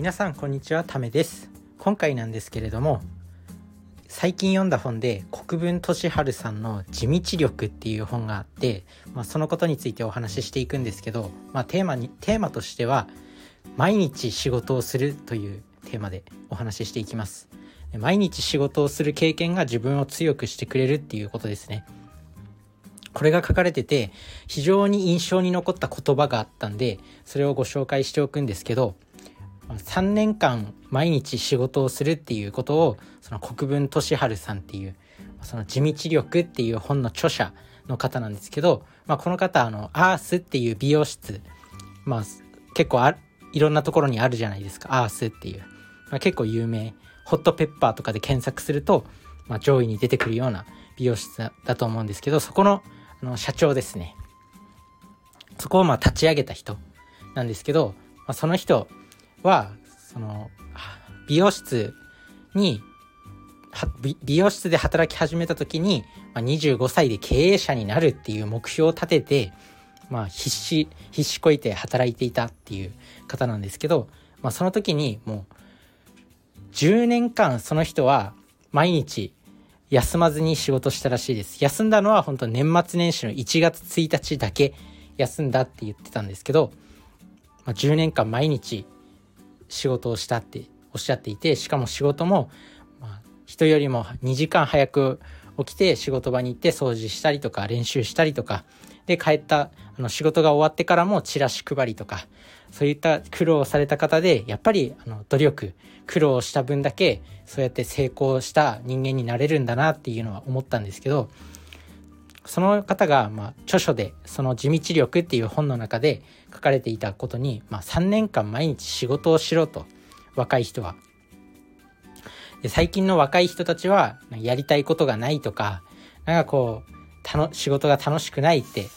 皆さんこんにちはためです。今回なんですけれども最近読んだ本で国分俊治さんの「地道力」っていう本があって、まあ、そのことについてお話ししていくんですけど、まあ、テーマにテーマとしては毎日仕事をするというテーマでお話ししていきます。毎日仕事をする経験が自分を強くしてくれるっていうことですね。これが書かれてて非常に印象に残った言葉があったんでそれをご紹介しておくんですけど3年間毎日仕事をするっていうことをその国分俊治さんっていうその地道力っていう本の著者の方なんですけど、まあ、この方あのアースっていう美容室、まあ、結構あいろんなところにあるじゃないですかアースっていう、まあ、結構有名ホットペッパーとかで検索すると、まあ、上位に出てくるような美容室だと思うんですけどそこのあの社長ですね。そこをまあ立ち上げた人なんですけど、まあ、その人はその美容室に美容室で働き始めた時に、まあ、25歳で経営者になるっていう目標を立てて、まあ、必死必死こいて働いていたっていう方なんですけど、まあ、その時にもう10年間その人は毎日休まずに仕事したらしいです。休んだのは本当年末年始の1月1日だけ休んだって言ってたんですけど、まあ、10年間毎日仕事をしたっておっしゃっていてしかも仕事も、ま、人よりも2時間早く起きて仕事場に行って掃除したりとか練習したりとかで帰ったあの仕事が終わってからもチラシ配りとかそういった苦労をされた方でやっぱりあの努力苦労した分だけそうやって成功した人間になれるんだなっていうのは思ったんですけどその方が、まあ、著書でその地道力っていう本の中で書かれていたことに、まあ、3年間毎日仕事をしろと若い人は。で最近の若い人たちはやりたいことがないとかなんかこうたの仕事が楽しくないって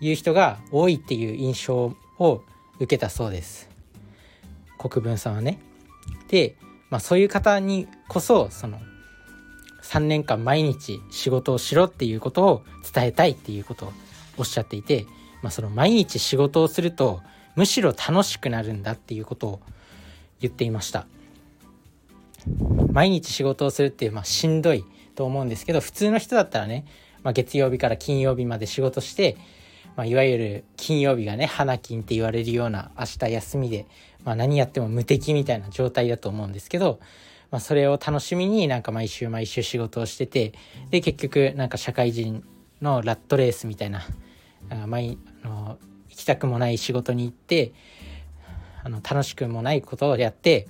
いう人が多いっていう印象を受けたそうです。国分さんはね。で、まあ、そういう方にこそその3年間毎日仕事をしろっていうことを伝えたいっていうことをおっしゃっていて、まあ、その毎日仕事をするとむしろ楽しくなるんだっていうことを言っていました。毎日仕事をするっていう、まあ、しんどいと思うんですけど普通の人だったらね、まあ、月曜日から金曜日まで仕事して、まあ、いわゆる金曜日がね花金って言われるような明日休みで、まあ、何やっても無敵みたいな状態だと思うんですけどまあ、それを楽しみになんか毎週毎週仕事をしててで結局なんか社会人のラットレースみたいなあ毎あの行きたくもない仕事に行ってあの楽しくもないことをやって、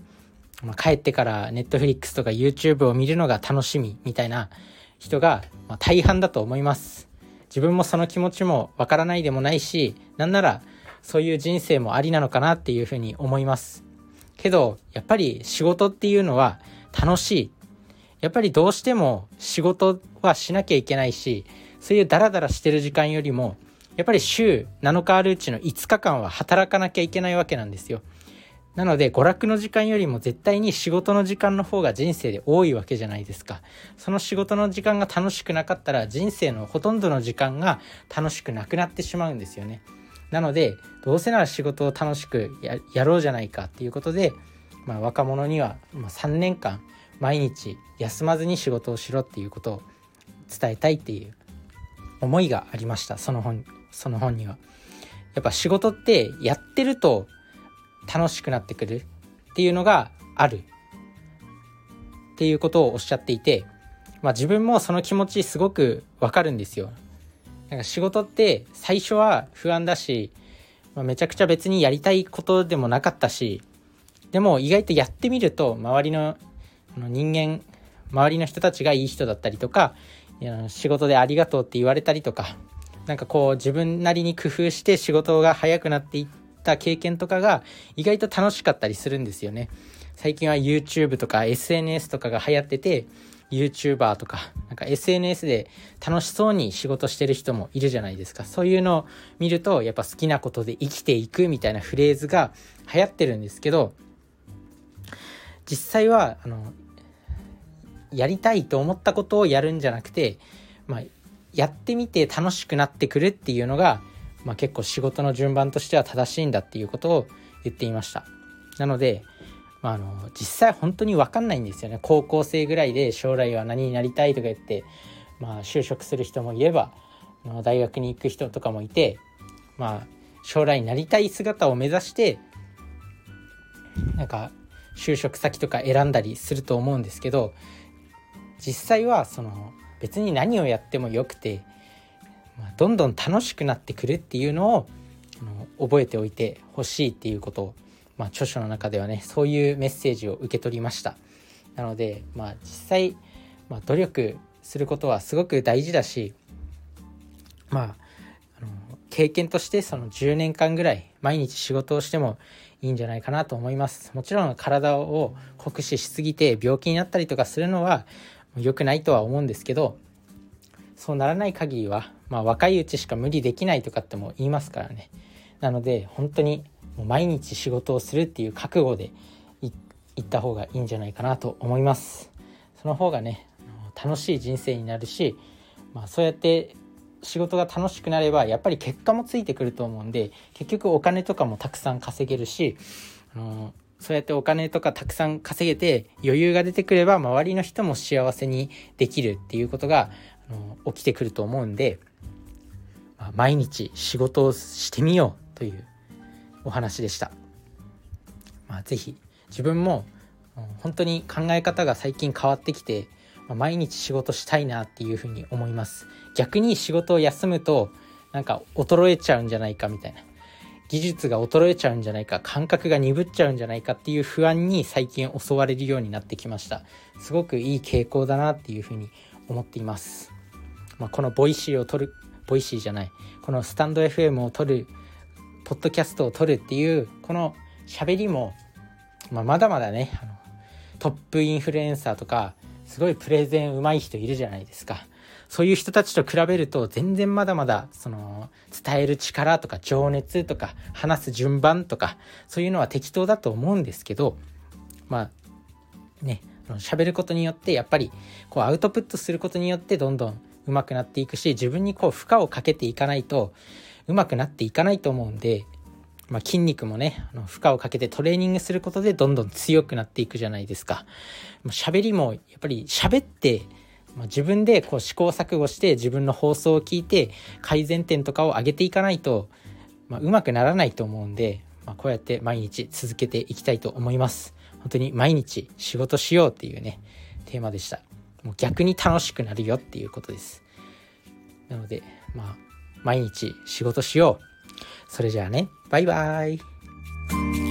まあ、帰ってからネットフリックスとか YouTube を見るのが楽しみみたいな人が、まあ、大半だと思います。自分もその気持ちもわからないでもないしなんならそういう人生もありなのかなっていうふうに思います。けど、やっぱり仕事っていうのは楽しい。やっぱりどうしても仕事はしなきゃいけないし、そういうダラダラしてる時間よりも、やっぱり週7日あるうちの5日間は働かなきゃいけないわけなんですよ。なので娯楽の時間よりも絶対に仕事の時間の方が人生で多いわけじゃないですか。その仕事の時間が楽しくなかったら人生のほとんどの時間が楽しくなくなってしまうんですよね。なのでどうせなら仕事を楽しくやろうじゃないかっていうことで、まあ、若者には、3年間毎日休まずに仕事をしろっていうことを伝えたいっていう思いがありましたその本その本には。やっぱ仕事ってやってると楽しくなってくるっていうのがあるっていうことをおっしゃっていて、まあ、自分もその気持ちすごくわかるんですよ。なんか仕事って最初は不安だし、まあ、めちゃくちゃ別にやりたいことでもなかったしでも意外とやってみると周りの人間周りの人たちがいい人だったりとか仕事でありがとうって言われたりとかなんかこう自分なりに工夫して仕事が早くなっていった経験とかが意外と楽しかったりするんですよね。最近は YouTube とか SNS とかが流行ってて YouTuber とか、なんか SNS で楽しそうに仕事してる人もいるじゃないですか。そういうのを見ると、やっぱ好きなことで生きていくみたいなフレーズが流行ってるんですけど、実際は、あの、やりたいと思ったことをやるんじゃなくて、まあ、やってみて楽しくなってくるっていうのが、まあ、結構仕事の順番としては正しいんだっていうことを言っていました。なので、まあ、あの実際本当に分かんないんですよね。高校生ぐらいで将来は何になりたいとか言って、まあ、就職する人もいれば大学に行く人とかもいて、まあ、将来なりたい姿を目指してなんか就職先とか選んだりすると思うんですけど実際はその別に何をやってもよくて、まあ、どんどん楽しくなってくるっていうのを覚えておいてほしいっていうことを、まあ、著書の中ではねそういうメッセージを受け取りました。なのでまあ実際、まあ、努力することはすごく大事だしまああの経験としてその10年間ぐらい毎日仕事をしてもいいんじゃないかなと思います。もちろん体を酷使しすぎて病気になったりとかするのは良くないとは思うんですけどそうならない限りは、まあ、若いうちしか無理できないとかっても言いますからね。なので本当にもう毎日仕事をするっていう覚悟でいった方がいいんじゃないかなと思います。その方がね楽しい人生になるし、まあ、そうやって仕事が楽しくなればやっぱり結果もついてくると思うんで結局お金とかもたくさん稼げるし、あのそうやってお金とかたくさん稼げて余裕が出てくれば周りの人も幸せにできるっていうことが、あの起きてくると思うんで、まあ、毎日仕事をしてみようというお話でした。まあ、是非自分も本当に考え方が最近変わってきて毎日仕事したいなっていうふうに思います。逆に仕事を休むとなんか衰えちゃうんじゃないかみたいな。技術が衰えちゃうんじゃないか感覚が鈍っちゃうんじゃないかっていう不安に最近襲われるようになってきました。すごくいい傾向だなっていうふうに思っています、まあ、この Voicy を撮る Voicy じゃないこのスタンド FM を撮るポッドキャストを撮るっていうこの喋りも、まあ、まだまだねあのトップインフルエンサーとかすごいプレゼン上手い人いるじゃないですか。そういう人たちと比べると全然まだまだその伝える力とか情熱とか話す順番とかそういうのは適当だと思うんですけどまあね喋ることによってやっぱりこうアウトプットすることによってどんどん上手くなっていくし自分にこう負荷をかけていかないと上手くなっていかないと思うんでまあ、筋肉もね、あの負荷をかけてトレーニングすることでどんどん強くなっていくじゃないですか。喋りもやっぱり喋って、まあ、自分でこう試行錯誤して自分の放送を聞いて改善点とかを上げていかないと、まあ、うまくならないと思うんで、まあ、こうやって毎日続けていきたいと思います。本当に毎日仕事しようっていうね、テーマでした。もう逆に楽しくなるよっていうことです。なので、まあ、毎日仕事しよう。それじゃあね、バイバイ。